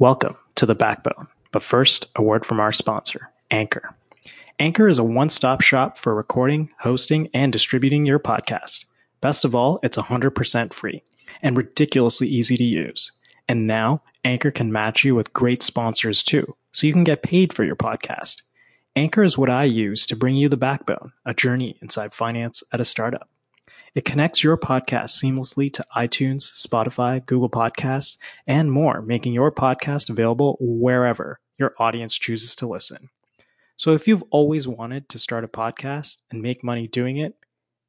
Welcome to The Backbone. But first, a word from our sponsor, Anchor. Anchor is a one stop shop for recording, hosting, and distributing your podcast. Best of all, it's 100% free and ridiculously easy to use. And now, Anchor can match you with great sponsors too, so you can get paid for your podcast. Anchor is what I use to bring you The Backbone, a journey inside finance at a startup. It connects your podcast seamlessly to iTunes, Spotify, Google Podcasts, and more, making your podcast available wherever your audience chooses to listen. So if you've always wanted to start a podcast and make money doing it,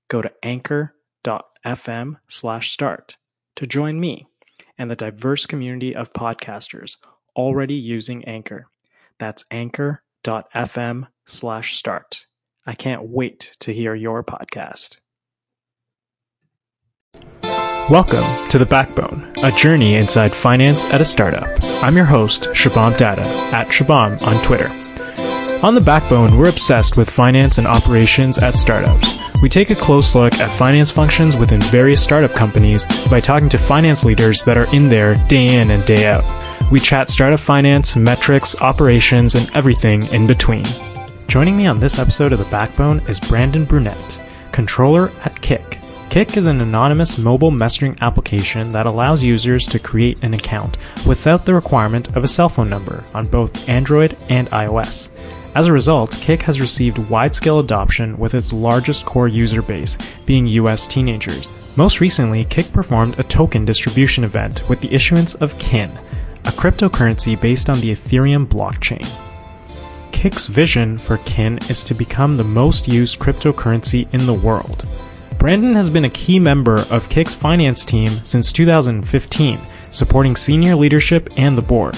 go to anchor.fm slash start to join me and the diverse community of podcasters already using Anchor. That's anchor.fm slash start. I can't wait to hear your podcast. Welcome to The Backbone, a journey inside finance at a startup. I'm your host, Shabam Data, at Shabam on Twitter. On The Backbone, we're obsessed with finance and operations at startups. We take a close look at finance functions within various startup companies by talking to finance leaders that are in there day in and day out. We chat startup finance, metrics, operations, and everything in between. Joining me on this episode of The Backbone is Brandon Brunet, controller at Kik. Kik is an anonymous mobile messaging application that allows users to create an account without the requirement of a cell phone number on both Android and iOS. As a result, Kik has received wide-scale adoption with its largest core user base being US teenagers. Most recently, Kik performed a token distribution event with the issuance of KIN, a cryptocurrency based on the Ethereum blockchain. Kik's vision for KIN is to become the most used cryptocurrency in the world. Brandon has been a key member of Kik's finance team since 2015, supporting senior leadership and the board.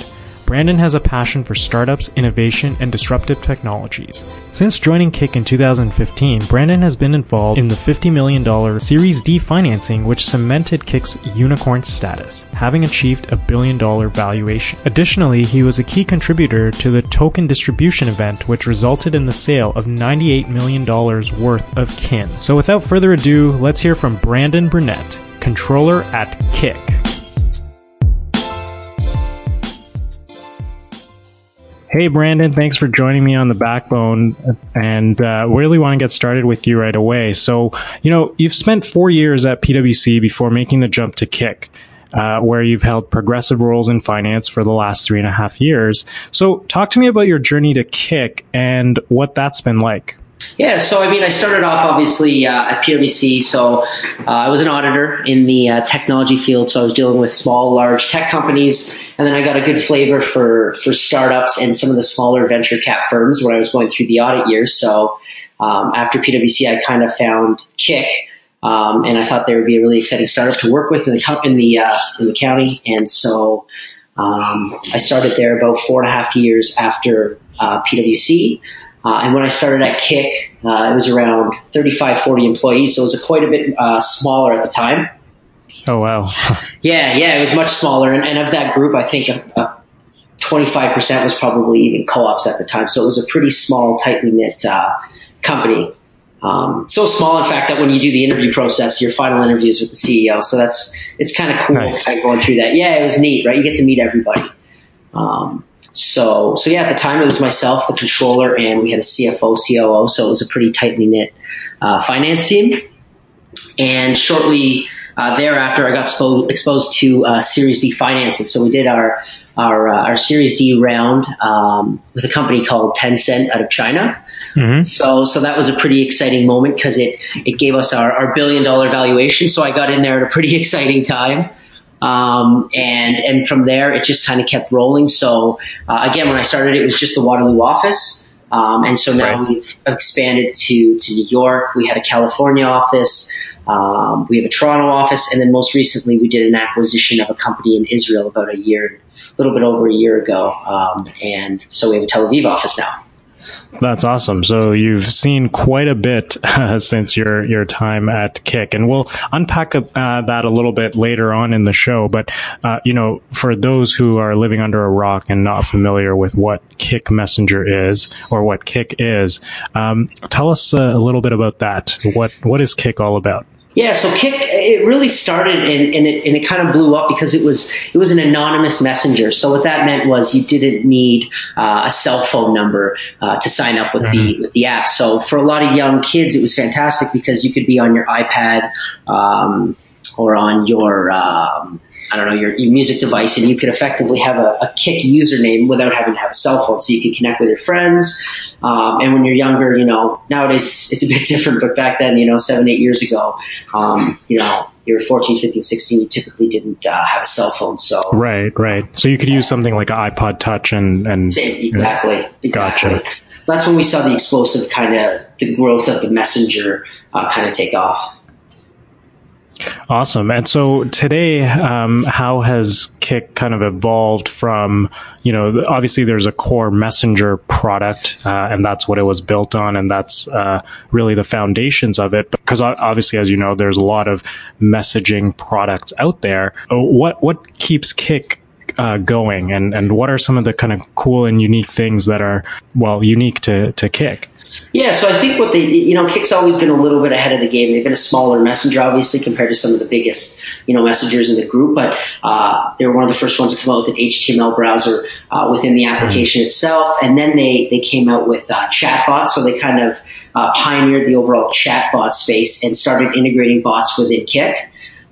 Brandon has a passion for startups, innovation, and disruptive technologies. Since joining Kik in 2015, Brandon has been involved in the $50 million Series D financing, which cemented Kik's unicorn status, having achieved a billion dollar valuation. Additionally, he was a key contributor to the token distribution event, which resulted in the sale of $98 million worth of KIN. So without further ado, let's hear from Brandon Brunet, controller at Kik. Hey, Brandon, thanks for joining me on the backbone. And uh, really want to get started with you right away. So, you know, you've spent four years at PwC before making the jump to Kik. Uh, where you've held progressive roles in finance for the last three and a half years. So, talk to me about your journey to Kik and what that's been like. Yeah, so I mean, I started off obviously uh, at PwC. So uh, I was an auditor in the uh, technology field. So I was dealing with small, large tech companies, and then I got a good flavor for for startups and some of the smaller venture cap firms when I was going through the audit years. So um, after PwC, I kind of found Kik, Um, and I thought there would be a really exciting startup to work with in the in the uh, in the county, and so um, I started there about four and a half years after uh, PwC. Uh, and when I started at Kik, uh, it was around 35, 40 employees, so it was quite a bit uh, smaller at the time. Oh, wow. yeah, yeah, it was much smaller. And, and of that group, I think 25% was probably even co ops at the time. So it was a pretty small, tightly knit uh, company. Um, so small, in fact, that when you do the interview process, your final interviews with the CEO. So that's it's kind of cool nice. going through that. Yeah, it was neat, right? You get to meet everybody. Um, so, so yeah, at the time it was myself, the controller, and we had a CFO, COO. So it was a pretty tightly knit uh, finance team. And shortly uh, thereafter, I got expo- exposed to uh, Series D financing. So we did our our, uh, our Series D round um, with a company called Tencent out of China. Mm-hmm. So, so that was a pretty exciting moment because it it gave us our, our billion dollar valuation. So I got in there at a pretty exciting time. Um, and and from there, it just kind of kept rolling. So uh, again, when I started, it was just the Waterloo office, um, and so now right. we've expanded to to New York. We had a California office. Um, we have a Toronto office, and then most recently, we did an acquisition of a company in Israel about a year, a little bit over a year ago, um, and so we have a Tel Aviv office now. That's awesome. So you've seen quite a bit uh, since your your time at Kik, and we'll unpack uh, that a little bit later on in the show. But uh, you know, for those who are living under a rock and not familiar with what Kik Messenger is or what Kik is, um, tell us a little bit about that. What what is Kik all about? Yeah, so Kik it really started and, and, it, and it kind of blew up because it was it was an anonymous messenger. So what that meant was you didn't need uh, a cell phone number uh, to sign up with mm-hmm. the with the app. So for a lot of young kids, it was fantastic because you could be on your iPad um, or on your um, I don't know, your, your music device, and you could effectively have a, a Kik username without having to have a cell phone. So you could connect with your friends. Um, and when you're younger, you know, nowadays it's, it's, a bit different, but back then, you know, seven, eight years ago, um, you know, you were 14, 15, 16, you typically didn't uh, have a cell phone. So right, right. So you could use something like an iPod Touch and and exactly, exactly. Gotcha. That's when we saw the explosive kind of the growth of the messenger uh, kind of take off. Awesome. And so today, um, how has Kik kind of evolved from, you know, obviously there's a core messenger product, uh, and that's what it was built on, and that's uh, really the foundations of it. Because obviously, as you know, there's a lot of messaging products out there. What what keeps Kik uh, going, and and what are some of the kind of cool and unique things that are well unique to to Kik? Yeah, so I think what they, you know, Kik's always been a little bit ahead of the game. They've been a smaller messenger, obviously, compared to some of the biggest, you know, messengers in the group. But uh, they were one of the first ones to come out with an HTML browser uh, within the application itself, and then they they came out with uh, chatbots. So they kind of uh, pioneered the overall chatbot space and started integrating bots within Kik.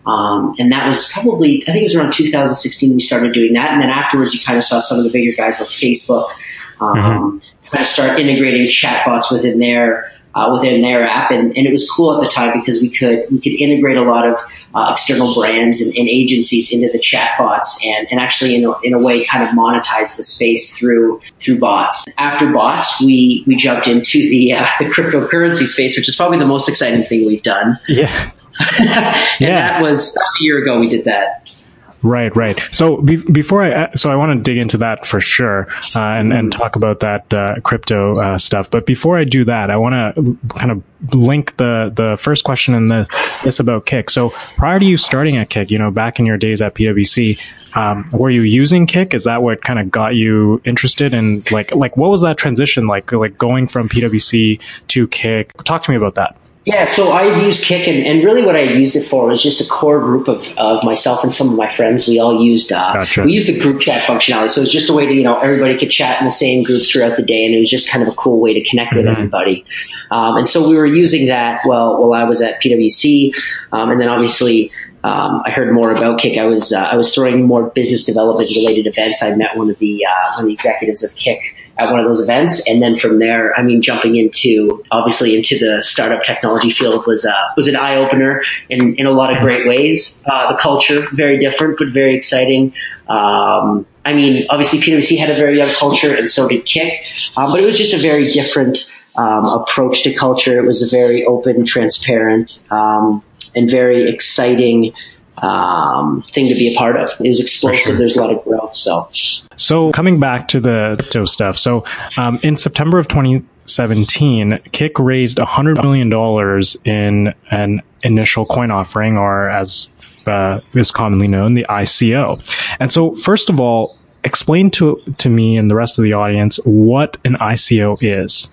Um, and that was probably, I think it was around 2016 we started doing that. And then afterwards, you kind of saw some of the bigger guys like Facebook um, mm-hmm. Kind of start integrating chatbots within their uh, within their app, and, and, it was cool at the time because we could we could integrate a lot of uh, external brands and, and, agencies into the chatbots, and, and actually in a, in a way kind of monetize the space through through bots. After bots, we we jumped into the uh, the cryptocurrency space, which is probably the most exciting thing we've done. Yeah. and yeah. that was that was a year ago we did that. Right, right. So be- before I, uh, so I want to dig into that for sure, uh, and and talk about that uh, crypto uh, stuff. But before I do that, I want to kind of link the the first question and the this about Kik. So prior to you starting at Kik, you know, back in your days at PwC, um, were you using Kik? Is that what kind of got you interested in like like what was that transition like? Like going from PwC to Kik? Talk to me about that. Yeah, so I used Kik, and, and, really what I used it for was just a core group of, of myself and some of my friends. We all used uh, gotcha. we used the group chat functionality, so it was just a way to you know everybody could chat in the same group throughout the day, and it was just kind of a cool way to connect with mm-hmm. everybody. Um, and so we were using that well while I was at PwC, um, and then obviously. Um, I heard more about Kik. I was uh, I was throwing more business development related events. I met one of the uh, one of the executives of Kik at one of those events. And then from there, I mean, jumping into obviously into the startup technology field was uh, was an eye opener in, in a lot of great ways. Uh, the culture very different, but very exciting. Um, I mean, obviously PwC had a very young culture, and so did Kik, uh, but it was just a very different um, approach to culture. It was a very open, transparent, um, and very exciting um, thing to be a part of. It was explosive. Sure. There's a lot of growth. So, so coming back to the crypto stuff. So, um, in September of 2017, Kik raised $100 million in an initial coin offering, or as uh, is commonly known, the ICO. And so, first of all, explain to to me and the rest of the audience what an ICO is.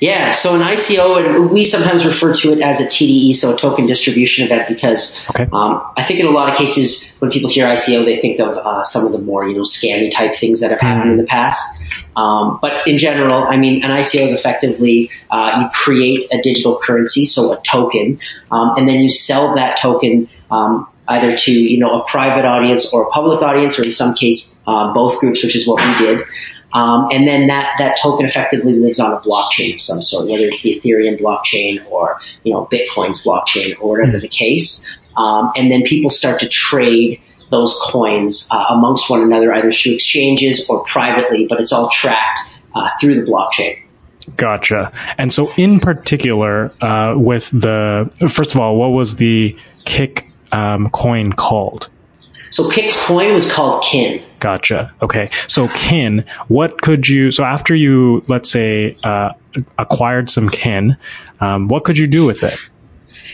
Yeah, so an ICO, we sometimes refer to it as a TDE, so a token distribution event, because okay. um, I think in a lot of cases when people hear ICO, they think of uh, some of the more you know scammy type things that have happened mm-hmm. in the past. Um, but in general, I mean, an ICO is effectively uh, you create a digital currency, so a token, um, and then you sell that token um, either to you know a private audience or a public audience, or in some case uh, both groups, which is what we did. Um, and then that, that token effectively lives on a blockchain of some sort, whether it's the Ethereum blockchain or, you know, Bitcoin's blockchain or whatever the case. Um, and then people start to trade those coins uh, amongst one another, either through exchanges or privately, but it's all tracked uh, through the blockchain. Gotcha. And so, in particular, uh, with the first of all, what was the Kik um, coin called? So Kik's coin was called Kin. Gotcha. Okay. So kin, what could you, so after you, let's say, uh, acquired some kin, um, what could you do with it?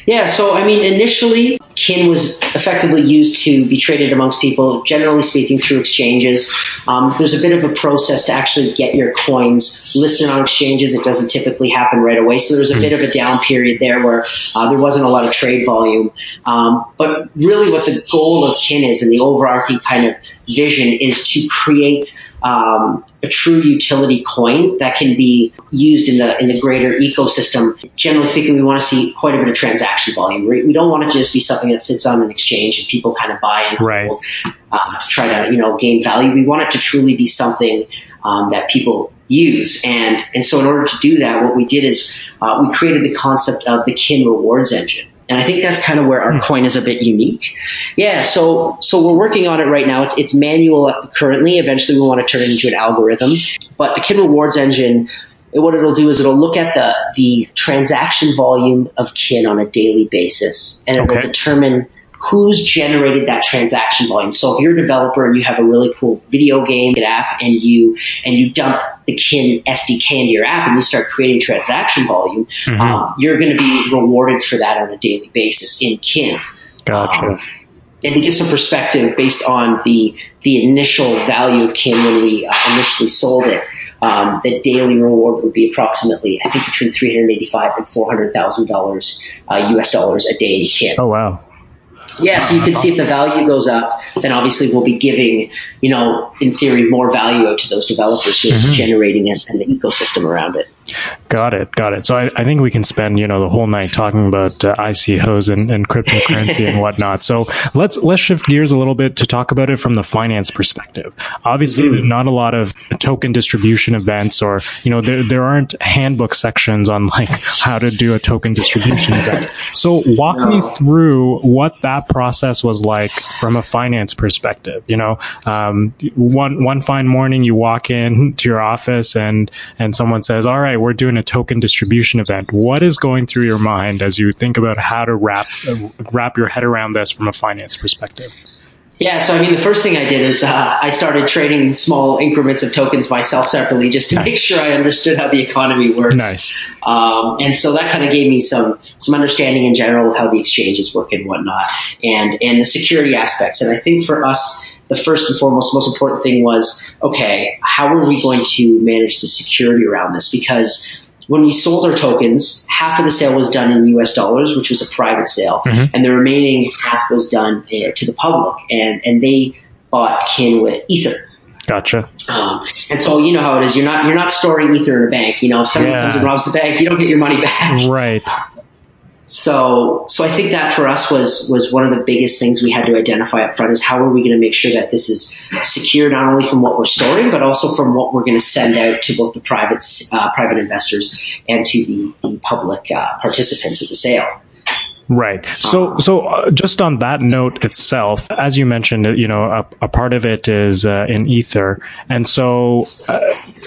Yeah, so I mean, initially kin was effectively used to be traded amongst people, generally speaking, through exchanges. Um, there's a bit of a process to actually get your coins listed on exchanges. It doesn't typically happen right away. So there's a bit of a down period there where uh, there wasn't a lot of trade volume. Um, but really, what the goal of kin is and the overarching kind of vision is to create um, a true utility coin that can be used in the in the greater ecosystem. Generally speaking, we want to see quite a bit of transaction volume. We don't want to just be something that sits on an exchange and people kind of buy and right. hold uh, to try to you know gain value. We want it to truly be something um, that people use. And and so in order to do that, what we did is uh, we created the concept of the Kin Rewards Engine. And I think that's kind of where our hmm. coin is a bit unique. Yeah, so so we're working on it right now. It's it's manual currently. Eventually, we want to turn it into an algorithm. But the Kin Rewards Engine, what it'll do is it'll look at the the transaction volume of Kin on a daily basis, and it okay. will determine who's generated that transaction volume. So if you're a developer and you have a really cool video game app and you and you dump the Kin SDK into your app and you start creating transaction volume, mm-hmm. um, you're going to be rewarded for that on a daily basis in Kin. Gotcha. Um, and to get some perspective based on the the initial value of Kin when we uh, initially sold it, um, the daily reward would be approximately, I think, between three hundred eighty-five and four hundred thousand uh, dollars U.S. dollars a day. Oh wow! Yeah, so you can see if the value goes up, then obviously we'll be giving, you know, in theory, more value out to those developers who are mm-hmm. generating it and the ecosystem around it. Got it, got it. So I, I think we can spend you know the whole night talking about uh, ICOs and, and cryptocurrency and whatnot. So let's let's shift gears a little bit to talk about it from the finance perspective. Obviously, mm-hmm. not a lot of token distribution events, or you know there there aren't handbook sections on like how to do a token distribution event. So walk no. me through what that process was like from a finance perspective. You know, um, one one fine morning you walk in to your office and and someone says, "All right." We're doing a token distribution event. What is going through your mind as you think about how to wrap uh, wrap your head around this from a finance perspective? Yeah, so I mean, the first thing I did is uh, I started trading small increments of tokens myself separately just to nice. make sure I understood how the economy works. Nice. Um, and so that kind of gave me some some understanding in general of how the exchanges work and whatnot, and and the security aspects. And I think for us, the first and foremost, most important thing was, okay, how are we going to manage the security around this? Because when we sold our tokens, half of the sale was done in US dollars, which was a private sale, mm-hmm. and the remaining half was done uh, to the public, and, and they bought kin with Ether. Gotcha. Um, and so you know how it is. You're not you're not storing ether in a bank. You know, if someone yeah. comes and robs the bank, you don't get your money back. Right. So, so I think that for us was was one of the biggest things we had to identify up front is how are we going to make sure that this is secure not only from what we're storing but also from what we're going to send out to both the private uh, private investors and to the, the public uh, participants of the sale. Right. So, so uh, just on that note itself, as you mentioned, you know, a, a part of it is uh, in Ether, and so, uh,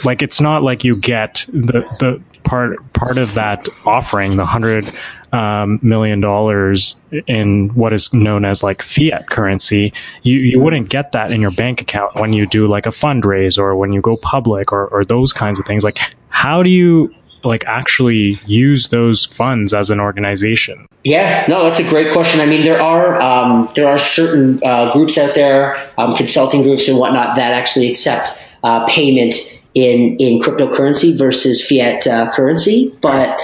like, it's not like you get the the part part of that offering, the hundred um, million dollars in what is known as like fiat currency, you, you wouldn't get that in your bank account when you do like a fundraise or when you go public or, or those kinds of things. Like, how do you like actually use those funds as an organization? Yeah, no, that's a great question. I mean, there are um, there are certain uh, groups out there, um, consulting groups and whatnot, that actually accept uh, payment in in cryptocurrency versus fiat uh, currency, but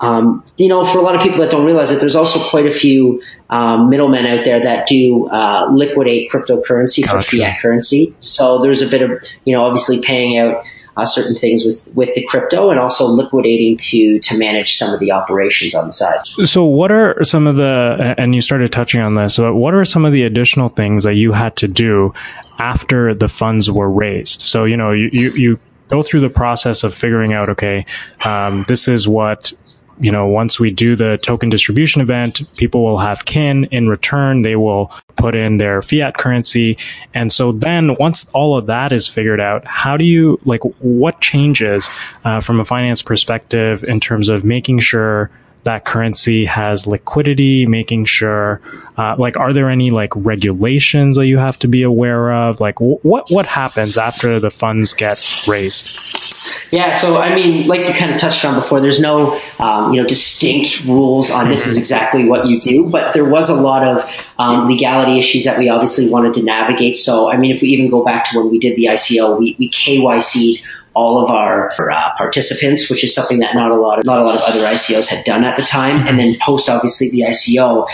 um, you know, for a lot of people that don't realize it, there's also quite a few um, middlemen out there that do uh, liquidate cryptocurrency for gotcha. fiat currency. So there's a bit of, you know, obviously paying out uh, certain things with, with the crypto and also liquidating to to manage some of the operations on the side. So what are some of the and you started touching on this, but what are some of the additional things that you had to do after the funds were raised? So, you know, you, you, you go through the process of figuring out, okay, um, this is what you know, once we do the token distribution event, people will have kin in return. They will put in their fiat currency. And so then once all of that is figured out, how do you, like, what changes uh, from a finance perspective in terms of making sure that currency has liquidity, making sure, uh, like, are there any like regulations that you have to be aware of? Like, wh- what what happens after the funds get raised? Yeah, so I mean, like you kind of touched on before, there's no um, you know distinct rules on this is mm-hmm. exactly what you do, but there was a lot of um, legality issues that we obviously wanted to navigate. So I mean, if we even go back to when we did the ICO, we, we KYC'd all of our uh, participants, which is something that not a lot of not a lot of other ICOs had done at the time. And then post obviously the ICO,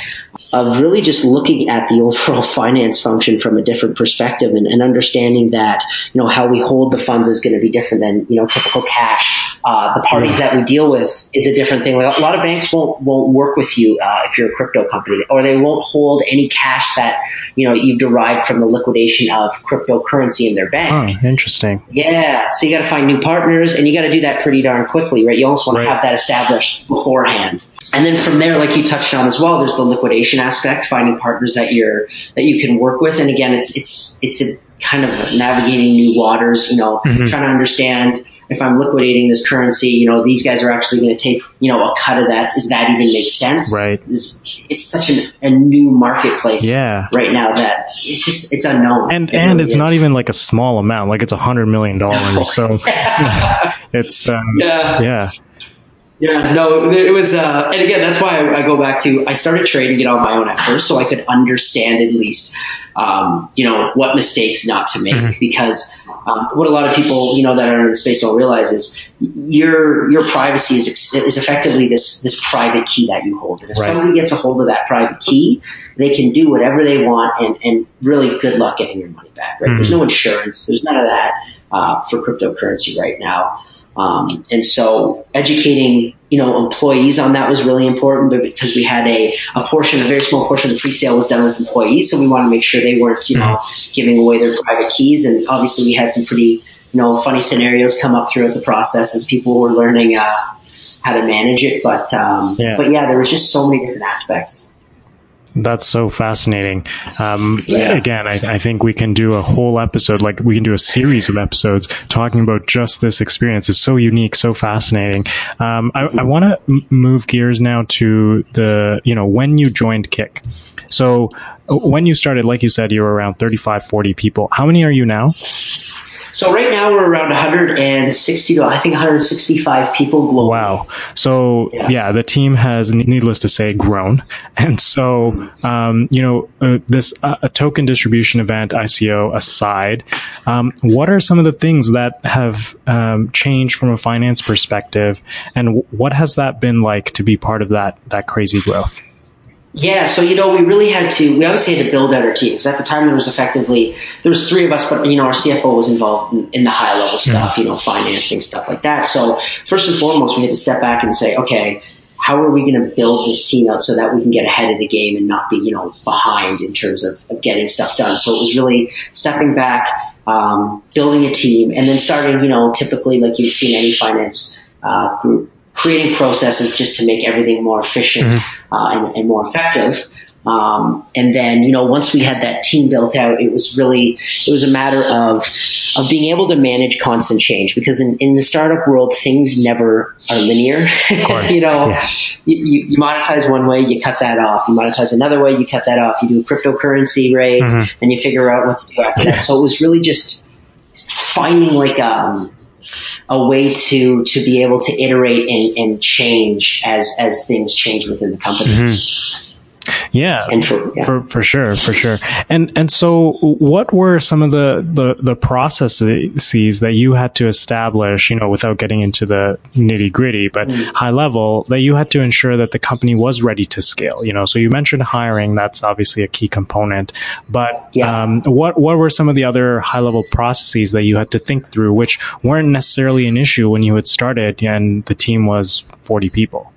of really just looking at the overall finance function from a different perspective and, and understanding that you know how we hold the funds is going to be different than you know typical cash. Uh, the parties that we deal with is a different thing. Like a lot of banks won't won't work with you uh, if you're a crypto company, or they won't hold any cash that you know you've derived from the liquidation of cryptocurrency in their bank. Oh, interesting. Yeah, so you got to find new partners, and you got to do that pretty darn quickly, right? You almost want right. to have that established beforehand. And then from there, like you touched on as well, there's the liquidation aspect, finding partners that you're that you can work with. And again, it's it's it's a kind of navigating new waters. You know, mm-hmm. trying to understand if I'm liquidating this currency, you know, these guys are actually going to take you know a cut of that. Does that even make sense? Right. It's, it's such an, a new marketplace. Yeah. Right now that it's just it's unknown. And it and really it's is. not even like a small amount. Like it's a hundred million dollars. No. So it's um, yeah. yeah. Yeah, no, it was, uh, and again, that's why I, I, go back to I started trading it on my own at first, so I could understand at least, um, you know, what mistakes not to make. Mm-hmm. Because um, what a lot of people, you know, that are in the space don't realize is your your privacy is is effectively this this private key that you hold. And if right. somebody gets a hold of that private key, they can do whatever they want, and and really good luck getting your money back. Right? Mm-hmm. There's no insurance. There's none of that uh, for cryptocurrency right now. Um, and so educating, you know, employees on that was really important but because we had a, a portion, a very small portion of the pre-sale was done with employees. So we wanted to make sure they weren't, you know, giving away their private keys. And obviously we had some pretty, you know, funny scenarios come up throughout the process as people were learning, uh, how to manage it. But, um, yeah. but yeah, there was just so many different aspects. That's so fascinating. Um, yeah. Again, I, I, think we can do a whole episode, like we can do a series of episodes talking about just this experience. It's so unique, so fascinating. Um, I, I want to m- move gears now to the, you know, when you joined Kik. So uh, when you started, like you said, you were around 35, 40 people. How many are you now? So right now we're around 160 to I think 165 people globally. Wow. So yeah, yeah the team has, needless to say, grown. And so, um, you know, uh, this uh, a token distribution event ICO aside, um, what are some of the things that have um, changed from a finance perspective, and what has that been like to be part of that that crazy growth? Yeah, so you know, we really had to. We obviously had to build out our teams. At the time, there was effectively there was three of us, but you know, our CFO was involved in, in the high level stuff, you know, financing stuff like that. So first and foremost, we had to step back and say, okay, how are we going to build this team out so that we can get ahead of the game and not be, you know, behind in terms of, of getting stuff done? So it was really stepping back, um, building a team, and then starting, you know, typically like you'd see in any finance uh, group creating processes just to make everything more efficient mm-hmm. uh, and, and, more effective. Um, and then, you know, once we had that team built out, it was really, it was a matter of, of being able to manage constant change because in, in the startup world, things never are linear. you know, yeah. you, you, monetize one way, you cut that off. You monetize another way, you cut that off. You do a cryptocurrency raise mm-hmm. and you figure out what to do after that. So it was really just finding like, um, a way to to be able to iterate and, and change as as things change within the company. Mm-hmm. Yeah, for, yeah, for, for sure, for sure. And and so, what were some of the, the the processes that you had to establish? You know, without getting into the nitty gritty, but mm. high level, that you had to ensure that the company was ready to scale. You know, so you mentioned hiring; that's obviously a key component. But yeah. um, what what were some of the other high level processes that you had to think through, which weren't necessarily an issue when you had started and the team was forty people?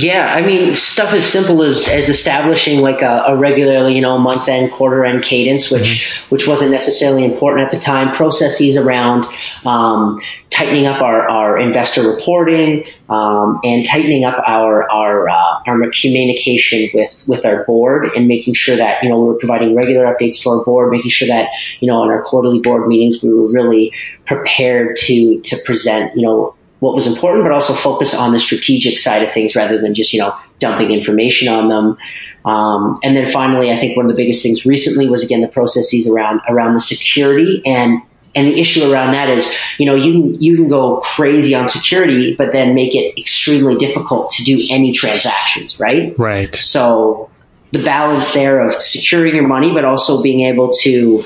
Yeah, I mean, stuff as simple as, as establishing like a, a regularly, you know, month end, quarter end cadence, which mm-hmm. which wasn't necessarily important at the time. Processes around um, tightening up our, our investor reporting um, and tightening up our our uh, our communication with with our board and making sure that you know we were providing regular updates to our board, making sure that you know on our quarterly board meetings we were really prepared to to present you know what was important, but also focus on the strategic side of things rather than just you know dumping information on them. Um, and then finally, I think one of the biggest things recently was again the processes around around the security and and the issue around that is, you know, you can, you can go crazy on security, but then make it extremely difficult to do any transactions, right? Right. So the balance there of securing your money, but also being able to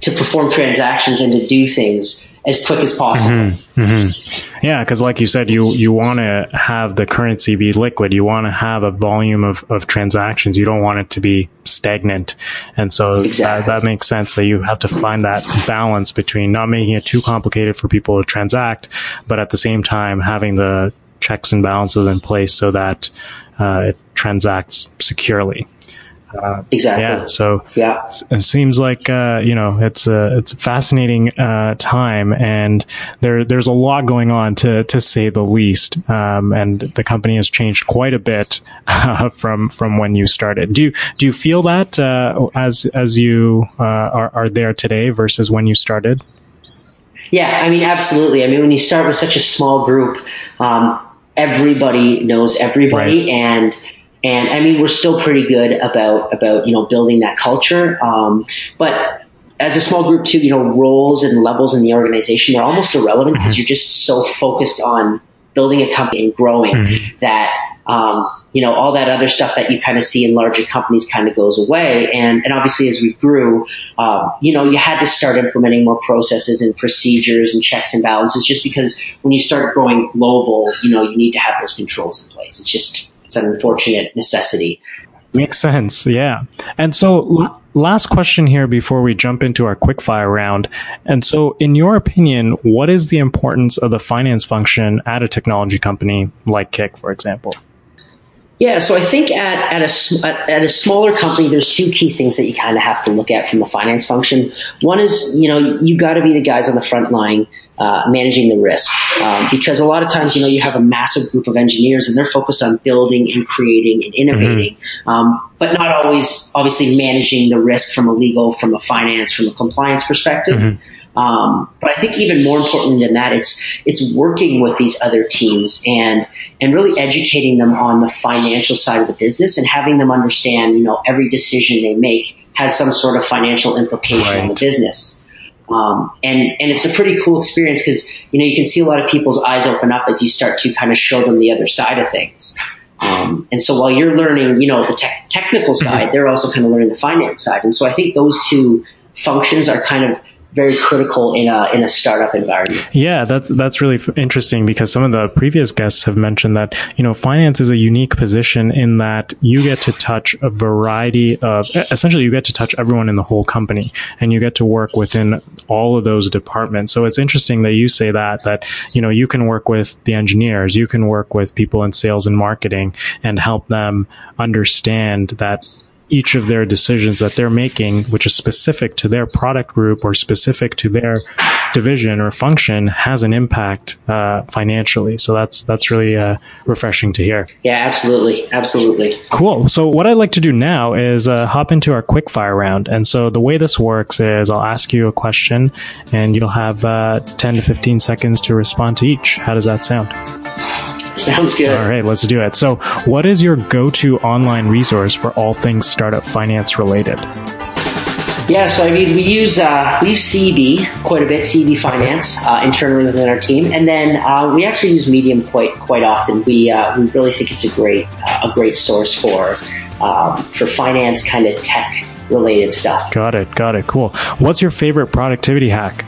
to perform transactions and to do things as quick as possible. Mm-hmm, mm-hmm. Yeah, because like you said, you you want to have the currency be liquid. You want to have a volume of, of transactions. You don't want it to be stagnant. And so exactly. that, that makes sense that you have to find that balance between not making it too complicated for people to transact, but at the same time having the checks and balances in place so that uh, it transacts securely. Uh, exactly. Yeah. So yeah, it seems like uh, you know it's a it's a fascinating uh, time, and there there's a lot going on to to say the least. Um, and the company has changed quite a bit from from when you started. Do you do you feel that uh, as as you uh, are are there today versus when you started? Yeah, I mean, absolutely. I mean, when you start with such a small group, um, everybody knows everybody, right. and and I mean, we're still pretty good about about you know building that culture. Um, but as a small group too, you know, roles and levels in the organization are almost irrelevant because mm-hmm. you're just so focused on building a company and growing mm-hmm. that um, you know all that other stuff that you kind of see in larger companies kind of goes away. And and obviously as we grew, um, you know, you had to start implementing more processes and procedures and checks and balances just because when you start growing global, you know, you need to have those controls in place. It's just it's an unfortunate necessity. Makes sense. Yeah. And so last question here before we jump into our quickfire round. And so in your opinion, what is the importance of the finance function at a technology company like Kik, for example? Yeah, so I think at, at a at a smaller company, there's two key things that you kind of have to look at from a finance function. One is, you know, you got to be the guys on the front line uh, managing the risk, um, because a lot of times, you know, you have a massive group of engineers and they're focused on building and creating and innovating, mm-hmm. um, but not always, obviously, managing the risk from a legal, from a finance, from a compliance perspective. Mm-hmm. Um, but I think even more important than that, it's it's working with these other teams and and really educating them on the financial side of the business and having them understand, you know, every decision they make has some sort of financial implication right. on the business. Um, and and it's a pretty cool experience because you know you can see a lot of people's eyes open up as you start to kind of show them the other side of things. Um, and so while you're learning, you know, the te- technical side, mm-hmm. they're also kind of learning the finance side. And so I think those two functions are kind of very critical in a in a startup environment. Yeah, that's that's really interesting because some of the previous guests have mentioned that you know finance is a unique position in that you get to touch a variety of essentially you get to touch everyone in the whole company and you get to work within all of those departments. So it's interesting that you say that that you know you can work with the engineers, you can work with people in sales and marketing and help them understand that each of their decisions that they're making, which is specific to their product group or specific to their division or function, has an impact uh, financially. So that's that's really uh, refreshing to hear. Yeah, absolutely, absolutely. Cool. So what I'd like to do now is uh, hop into our quick fire round. And so the way this works is I'll ask you a question, and you'll have uh, ten to fifteen seconds to respond to each. How does that sound? Sounds good. All right, let's do it. So, what is your go to online resource for all things startup finance related? Yeah, so I mean, we use uh, we use CEB quite a bit, CB Finance uh, internally within our team, and then uh, we actually use Medium quite quite often. We uh, we really think it's a great uh, a great source for um, for finance kind of tech related stuff. Got it, got it. Cool. What's your favorite productivity hack?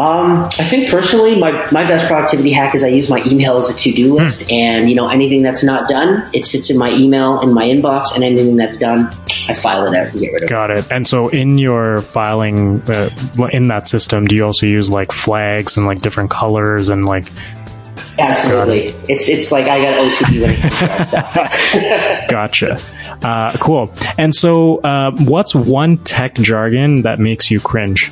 Um, I think personally, my, my best productivity hack is I use my email as a to do hmm. list, and you know anything that's not done, it sits in my email in my inbox, and anything that's done, I file it out and get rid of. It. Got it. And so, in your filing uh, in that system, do you also use like flags and like different colors and like? Absolutely, it. it's it's like I got OCD when it comes to that stuff. gotcha. Uh, cool. And so, uh, what's one tech jargon that makes you cringe?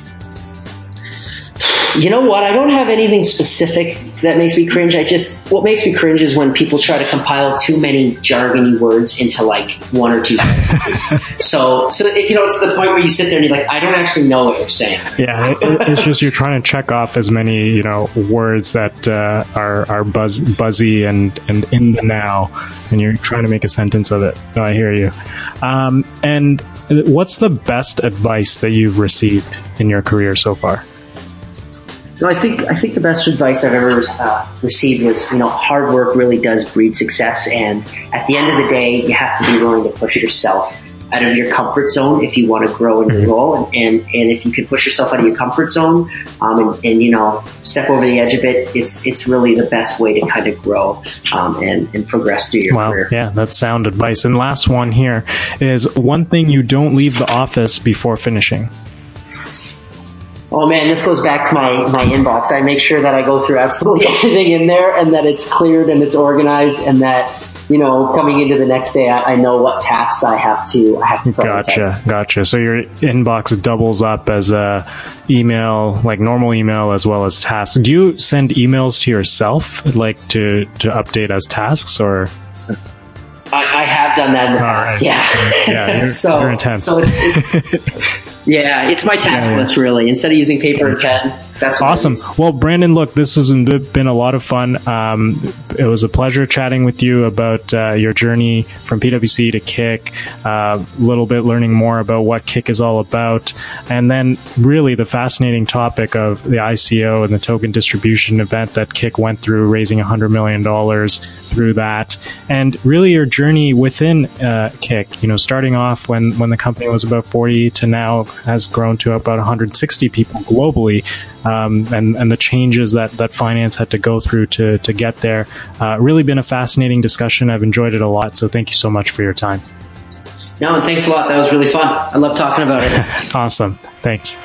You know what? I don't have anything specific that makes me cringe. I just what makes me cringe is when people try to compile too many jargony words into like one or two sentences. so, so if, you know, it's the point where you sit there and you're like, I don't actually know what you're saying. Yeah, it, it's just you're trying to check off as many you know words that uh, are are buzz, buzzy and and in the now, and you're trying to make a sentence of it. No, I hear you. Um, and what's the best advice that you've received in your career so far? No, I think I think the best advice I've ever uh, received was you know hard work really does breed success, and at the end of the day, you have to be willing to push yourself out of your comfort zone if you want to grow in your role, and, and, and if you can push yourself out of your comfort zone um, and, and you know step over the edge of it, it's it's really the best way to kind of grow um, and and progress through your well, career. Yeah, that's sound advice. And last one here is one thing you don't leave the office before finishing. Oh man, this goes back to my, my inbox. I make sure that I go through absolutely everything in there and that it's cleared and it's organized and that, you know, coming into the next day, I, I know what tasks I have to, I have to Gotcha. Gotcha. So your inbox doubles up as a email, like normal email as well as tasks. Do you send emails to yourself, like to, to update as tasks or? I, I have done that in the past. Right. Yeah. Yeah. You're, so, you're intense. So it's, it's Yeah, it's my task yeah, yeah. list really. Instead of using paper and pen, that's awesome. Well, Brandon, look, this has been a lot of fun. Um, it was a pleasure chatting with you about uh, your journey from PwC to Kik, a uh, little bit learning more about what Kik is all about, and then really the fascinating topic of the ICO and the token distribution event that Kik went through, raising $100 million through that, and really your journey within uh, Kik, you know, starting off when, when the company was about 40 to now has grown to about 160 people globally um, and and the changes that that finance had to go through to to get there. Uh, really been a fascinating discussion. I've enjoyed it a lot. So thank you so much for your time. No, and thanks a lot. That was really fun. I love talking about it. awesome. Thanks.